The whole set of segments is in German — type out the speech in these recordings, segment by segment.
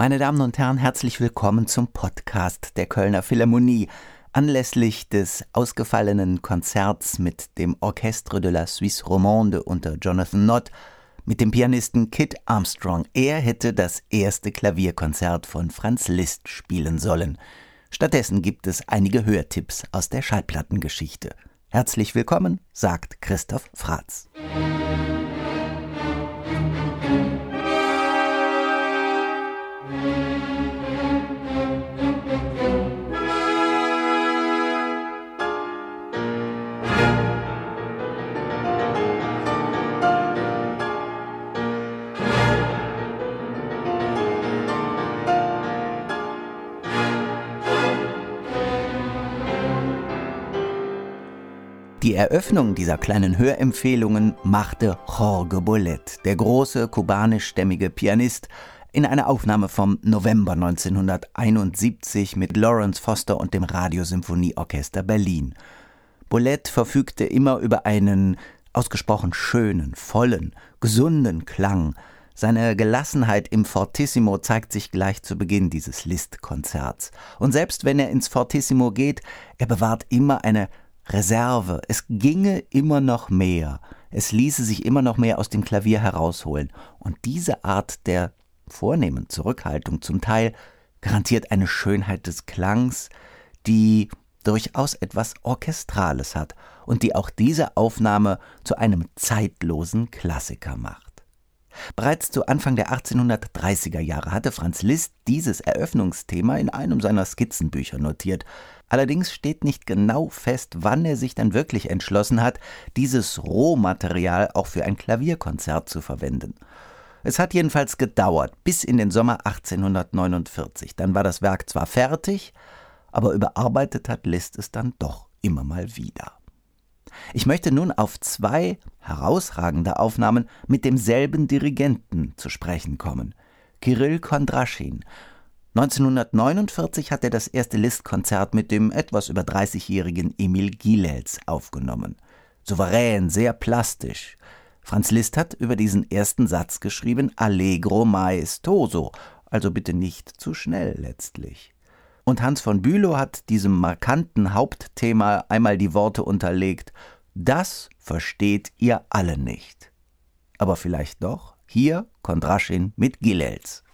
Meine Damen und Herren, herzlich willkommen zum Podcast der Kölner Philharmonie. Anlässlich des ausgefallenen Konzerts mit dem Orchestre de la Suisse Romande unter Jonathan Nott mit dem Pianisten Kit Armstrong. Er hätte das erste Klavierkonzert von Franz Liszt spielen sollen. Stattdessen gibt es einige Hörtipps aus der Schallplattengeschichte. Herzlich willkommen, sagt Christoph Fratz. Die Eröffnung dieser kleinen Hörempfehlungen machte Jorge Bolet, der große kubanischstämmige Pianist, in einer Aufnahme vom November 1971 mit Lawrence Foster und dem Radiosymphonieorchester Berlin. Bolet verfügte immer über einen ausgesprochen schönen, vollen, gesunden Klang. Seine Gelassenheit im Fortissimo zeigt sich gleich zu Beginn dieses Liszt-Konzerts. Und selbst wenn er ins Fortissimo geht, er bewahrt immer eine Reserve. Es ginge immer noch mehr. Es ließe sich immer noch mehr aus dem Klavier herausholen. Und diese Art der vornehmen Zurückhaltung zum Teil garantiert eine Schönheit des Klangs, die durchaus etwas Orchestrales hat und die auch diese Aufnahme zu einem zeitlosen Klassiker macht. Bereits zu Anfang der 1830er Jahre hatte Franz Liszt dieses Eröffnungsthema in einem seiner Skizzenbücher notiert, Allerdings steht nicht genau fest, wann er sich dann wirklich entschlossen hat, dieses Rohmaterial auch für ein Klavierkonzert zu verwenden. Es hat jedenfalls gedauert, bis in den Sommer 1849. Dann war das Werk zwar fertig, aber überarbeitet hat Liszt es dann doch immer mal wieder. Ich möchte nun auf zwei herausragende Aufnahmen mit demselben Dirigenten zu sprechen kommen. Kirill Kondraschin 1949 hat er das erste Liszt-Konzert mit dem etwas über 30-jährigen Emil Gilels aufgenommen. Souverän, sehr plastisch. Franz Liszt hat über diesen ersten Satz geschrieben Allegro maestoso, also bitte nicht zu schnell letztlich. Und Hans von Bülow hat diesem markanten Hauptthema einmal die Worte unterlegt Das versteht ihr alle nicht. Aber vielleicht doch? Hier Kondraschin mit Gilels.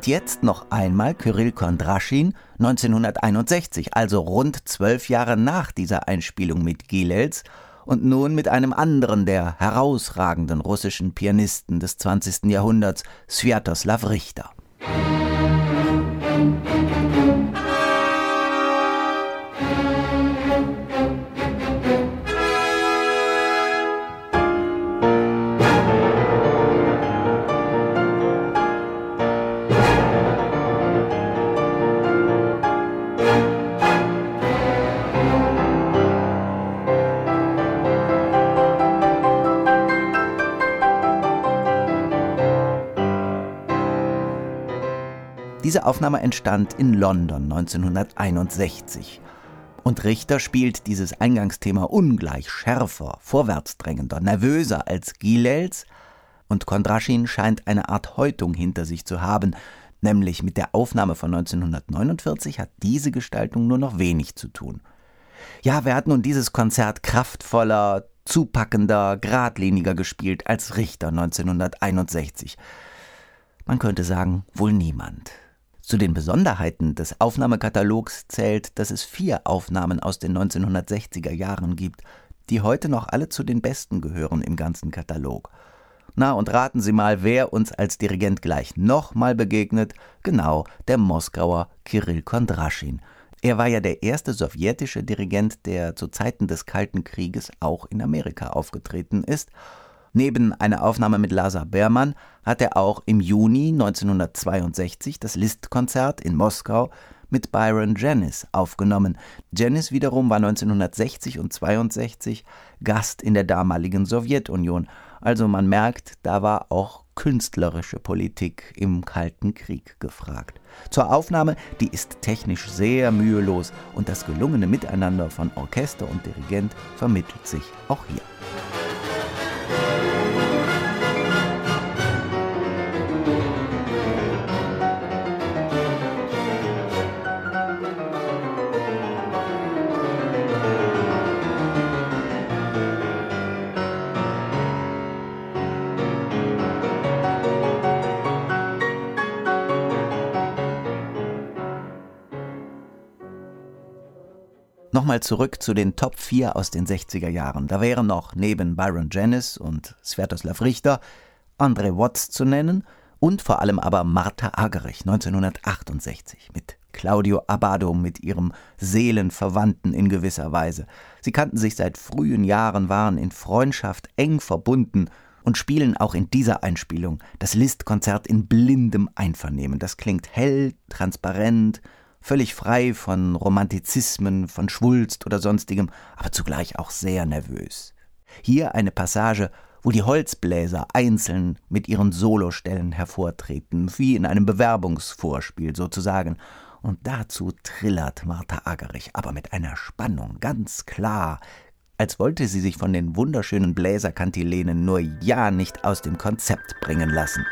Und jetzt noch einmal Kyrill Kondraschin 1961, also rund zwölf Jahre nach dieser Einspielung mit Gilels und nun mit einem anderen der herausragenden russischen Pianisten des 20. Jahrhunderts, Sviatoslav Richter. Diese Aufnahme entstand in London 1961. Und Richter spielt dieses Eingangsthema ungleich schärfer, vorwärtsdrängender, nervöser als Gilels, und Kondraschin scheint eine Art Häutung hinter sich zu haben, nämlich mit der Aufnahme von 1949 hat diese Gestaltung nur noch wenig zu tun. Ja, wer hat nun dieses Konzert kraftvoller, zupackender, geradliniger gespielt als Richter 1961? Man könnte sagen, wohl niemand. Zu den Besonderheiten des Aufnahmekatalogs zählt, dass es vier Aufnahmen aus den 1960er Jahren gibt, die heute noch alle zu den besten gehören im ganzen Katalog. Na, und raten Sie mal, wer uns als Dirigent gleich nochmal begegnet? Genau, der Moskauer Kirill Kondraschin. Er war ja der erste sowjetische Dirigent, der zu Zeiten des Kalten Krieges auch in Amerika aufgetreten ist. Neben einer Aufnahme mit Lazar Berman hat er auch im Juni 1962 das Liszt-Konzert in Moskau mit Byron Janis aufgenommen. Janis wiederum war 1960 und 62 Gast in der damaligen Sowjetunion. Also man merkt, da war auch künstlerische Politik im Kalten Krieg gefragt. Zur Aufnahme, die ist technisch sehr mühelos und das gelungene Miteinander von Orchester und Dirigent vermittelt sich auch hier. Nochmal zurück zu den Top 4 aus den 60er Jahren. Da wären noch neben Byron Janis und Sviatoslav Richter Andre Watts zu nennen und vor allem aber Martha Agerich 1968 mit Claudio Abbado mit ihrem Seelenverwandten in gewisser Weise. Sie kannten sich seit frühen Jahren, waren in Freundschaft eng verbunden und spielen auch in dieser Einspielung das Listkonzert in blindem Einvernehmen. Das klingt hell, transparent, völlig frei von Romantizismen, von Schwulst oder sonstigem, aber zugleich auch sehr nervös. Hier eine Passage, wo die Holzbläser einzeln mit ihren Solostellen hervortreten, wie in einem Bewerbungsvorspiel sozusagen, und dazu trillert Martha Agerich, aber mit einer Spannung, ganz klar, als wollte sie sich von den wunderschönen Bläserkantilenen nur ja nicht aus dem Konzept bringen lassen.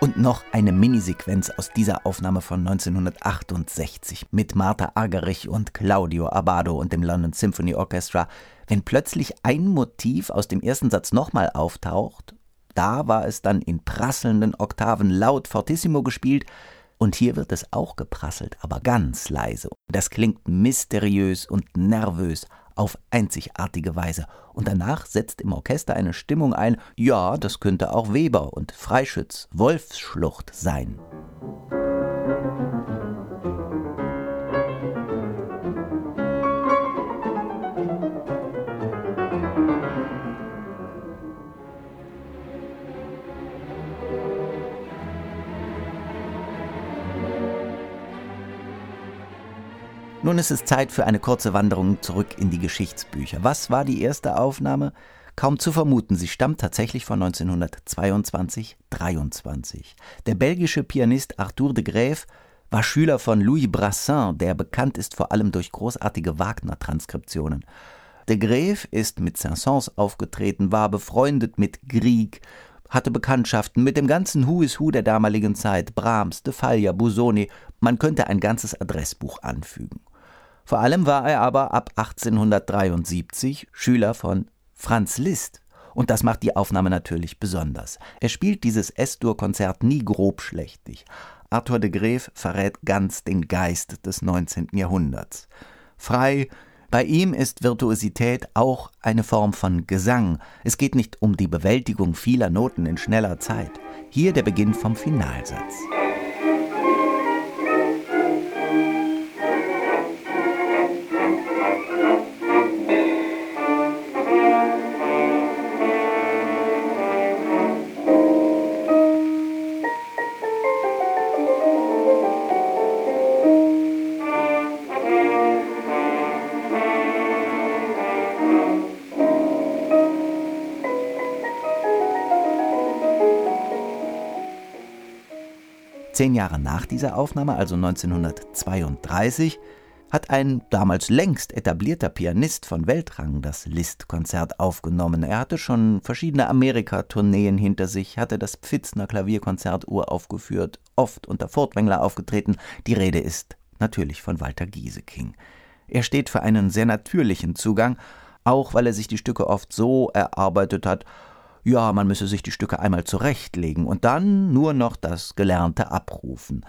Und noch eine Minisequenz aus dieser Aufnahme von 1968 mit Martha Argerich und Claudio Abbado und dem London Symphony Orchestra. Wenn plötzlich ein Motiv aus dem ersten Satz nochmal auftaucht, da war es dann in prasselnden Oktaven laut fortissimo gespielt, und hier wird es auch geprasselt, aber ganz leise. Das klingt mysteriös und nervös, auf einzigartige Weise. Und danach setzt im Orchester eine Stimmung ein, ja, das könnte auch Weber und Freischütz, Wolfsschlucht sein. Nun ist es Zeit für eine kurze Wanderung zurück in die Geschichtsbücher. Was war die erste Aufnahme? Kaum zu vermuten, sie stammt tatsächlich von 1922-23. Der belgische Pianist Arthur de Graef war Schüler von Louis Brassin, der bekannt ist vor allem durch großartige Wagner-Transkriptionen. De Graef ist mit Saint-Saëns aufgetreten, war befreundet mit Grieg, hatte Bekanntschaften mit dem ganzen Who is Who der damaligen Zeit, Brahms, De Falla, Busoni, man könnte ein ganzes Adressbuch anfügen. Vor allem war er aber ab 1873 Schüler von Franz Liszt. Und das macht die Aufnahme natürlich besonders. Er spielt dieses S-Dur-Konzert nie grobschlächtig. Arthur de Graef verrät ganz den Geist des 19. Jahrhunderts. Frei, bei ihm ist Virtuosität auch eine Form von Gesang. Es geht nicht um die Bewältigung vieler Noten in schneller Zeit. Hier der Beginn vom Finalsatz. Zehn Jahre nach dieser Aufnahme, also 1932, hat ein damals längst etablierter Pianist von Weltrang das Liszt-Konzert aufgenommen. Er hatte schon verschiedene Amerika-Tourneen hinter sich, hatte das Pfitzner Klavierkonzert uraufgeführt, oft unter Furtwängler aufgetreten. Die Rede ist natürlich von Walter Gieseking. Er steht für einen sehr natürlichen Zugang, auch weil er sich die Stücke oft so erarbeitet hat, ja, man müsse sich die Stücke einmal zurechtlegen und dann nur noch das Gelernte abrufen.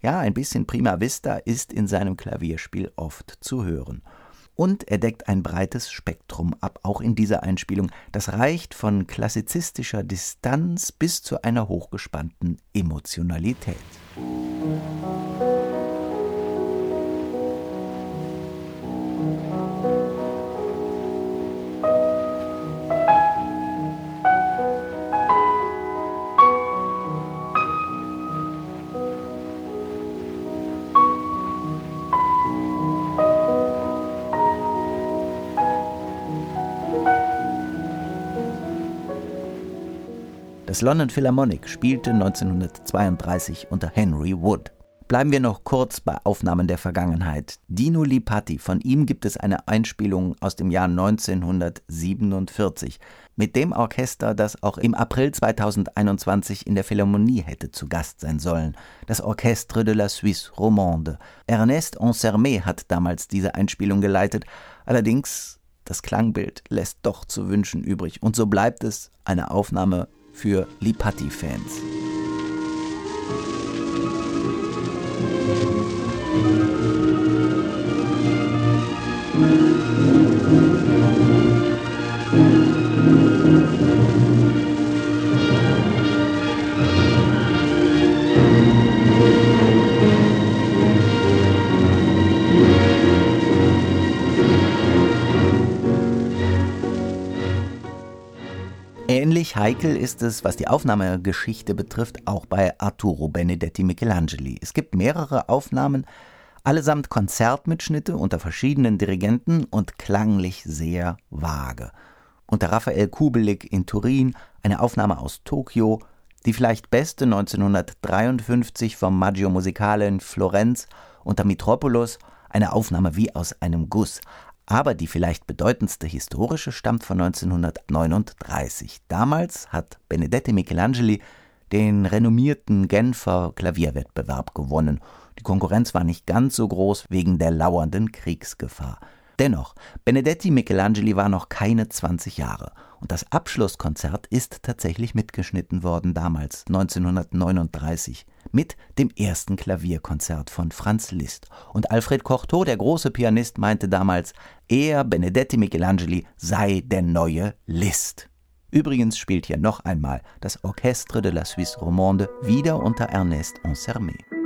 Ja, ein bisschen Prima Vista ist in seinem Klavierspiel oft zu hören. Und er deckt ein breites Spektrum ab, auch in dieser Einspielung. Das reicht von klassizistischer Distanz bis zu einer hochgespannten Emotionalität. Musik Das London Philharmonic spielte 1932 unter Henry Wood. Bleiben wir noch kurz bei Aufnahmen der Vergangenheit. Dino Lipatti, von ihm gibt es eine Einspielung aus dem Jahr 1947 mit dem Orchester, das auch im April 2021 in der Philharmonie hätte zu Gast sein sollen, das Orchestre de la Suisse Romande. Ernest Ansermet hat damals diese Einspielung geleitet, allerdings das Klangbild lässt doch zu wünschen übrig und so bleibt es eine Aufnahme für Lipatti-Fans. Heikel ist es, was die Aufnahmegeschichte betrifft, auch bei Arturo Benedetti Michelangeli. Es gibt mehrere Aufnahmen, allesamt Konzertmitschnitte unter verschiedenen Dirigenten und klanglich sehr vage. Unter Raphael Kubelik in Turin eine Aufnahme aus Tokio, die vielleicht beste 1953 vom Maggio Musicale in Florenz unter Mitropoulos, eine Aufnahme wie aus einem Guss, aber die vielleicht bedeutendste historische stammt von 1939. Damals hat Benedetti Michelangeli den renommierten Genfer Klavierwettbewerb gewonnen. Die Konkurrenz war nicht ganz so groß wegen der lauernden Kriegsgefahr. Dennoch, Benedetti Michelangeli war noch keine 20 Jahre und das Abschlusskonzert ist tatsächlich mitgeschnitten worden damals, 1939, mit dem ersten Klavierkonzert von Franz Liszt. Und Alfred Cortot, der große Pianist, meinte damals, er, Benedetti Michelangeli, sei der neue Liszt. Übrigens spielt hier noch einmal das Orchestre de la Suisse Romande wieder unter Ernest Ansermet.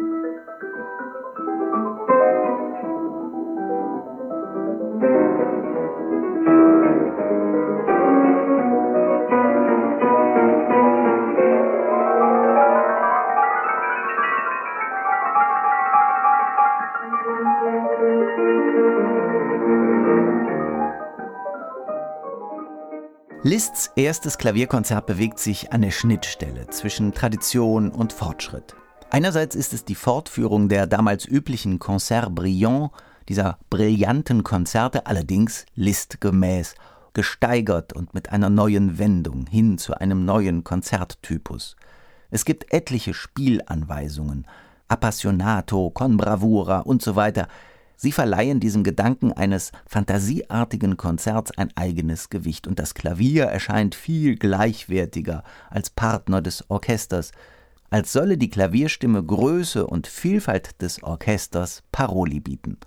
Liszt's erstes Klavierkonzert bewegt sich an der Schnittstelle zwischen Tradition und Fortschritt. Einerseits ist es die Fortführung der damals üblichen Concert brillant, dieser brillanten Konzerte, allerdings listgemäß, gesteigert und mit einer neuen Wendung hin zu einem neuen Konzerttypus. Es gibt etliche Spielanweisungen, Appassionato, con bravura und so weiter, Sie verleihen diesem Gedanken eines fantasieartigen Konzerts ein eigenes Gewicht, und das Klavier erscheint viel gleichwertiger als Partner des Orchesters, als solle die Klavierstimme Größe und Vielfalt des Orchesters Paroli bieten.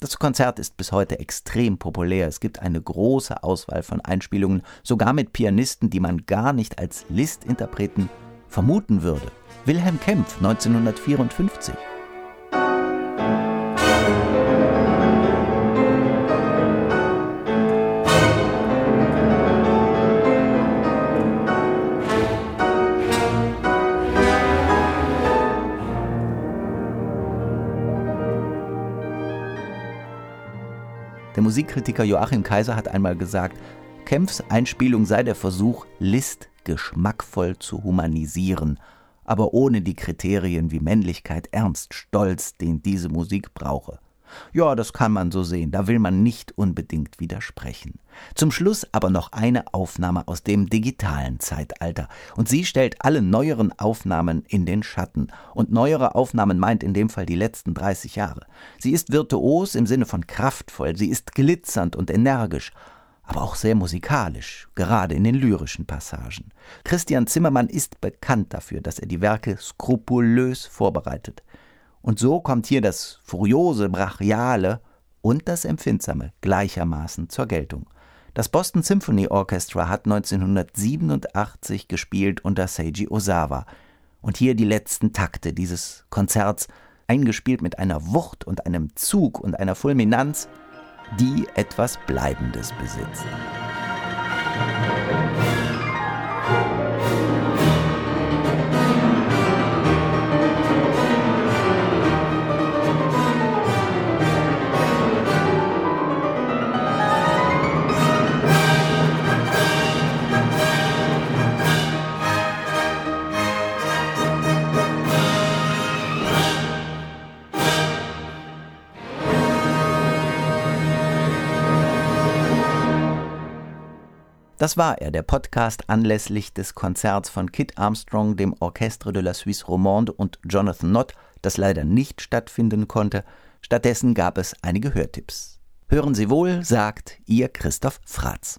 Das Konzert ist bis heute extrem populär. Es gibt eine große Auswahl von Einspielungen, sogar mit Pianisten, die man gar nicht als Listinterpreten vermuten würde. Wilhelm Kempf 1954. Der Musikkritiker Joachim Kaiser hat einmal gesagt, Kempfs Einspielung sei der Versuch, List geschmackvoll zu humanisieren, aber ohne die Kriterien wie Männlichkeit, Ernst, Stolz, den diese Musik brauche. Ja, das kann man so sehen, da will man nicht unbedingt widersprechen. Zum Schluss aber noch eine Aufnahme aus dem digitalen Zeitalter. Und sie stellt alle neueren Aufnahmen in den Schatten. Und neuere Aufnahmen meint in dem Fall die letzten 30 Jahre. Sie ist virtuos im Sinne von kraftvoll, sie ist glitzernd und energisch, aber auch sehr musikalisch, gerade in den lyrischen Passagen. Christian Zimmermann ist bekannt dafür, dass er die Werke skrupulös vorbereitet. Und so kommt hier das Furiose, Brachiale und das Empfindsame gleichermaßen zur Geltung. Das Boston Symphony Orchestra hat 1987 gespielt unter Seiji Osawa. Und hier die letzten Takte dieses Konzerts, eingespielt mit einer Wucht und einem Zug und einer Fulminanz, die etwas Bleibendes besitzt. Das war er, der Podcast anlässlich des Konzerts von Kit Armstrong, dem Orchestre de la Suisse Romande und Jonathan Nott, das leider nicht stattfinden konnte. Stattdessen gab es einige Hörtipps. Hören Sie wohl, sagt Ihr Christoph Fratz.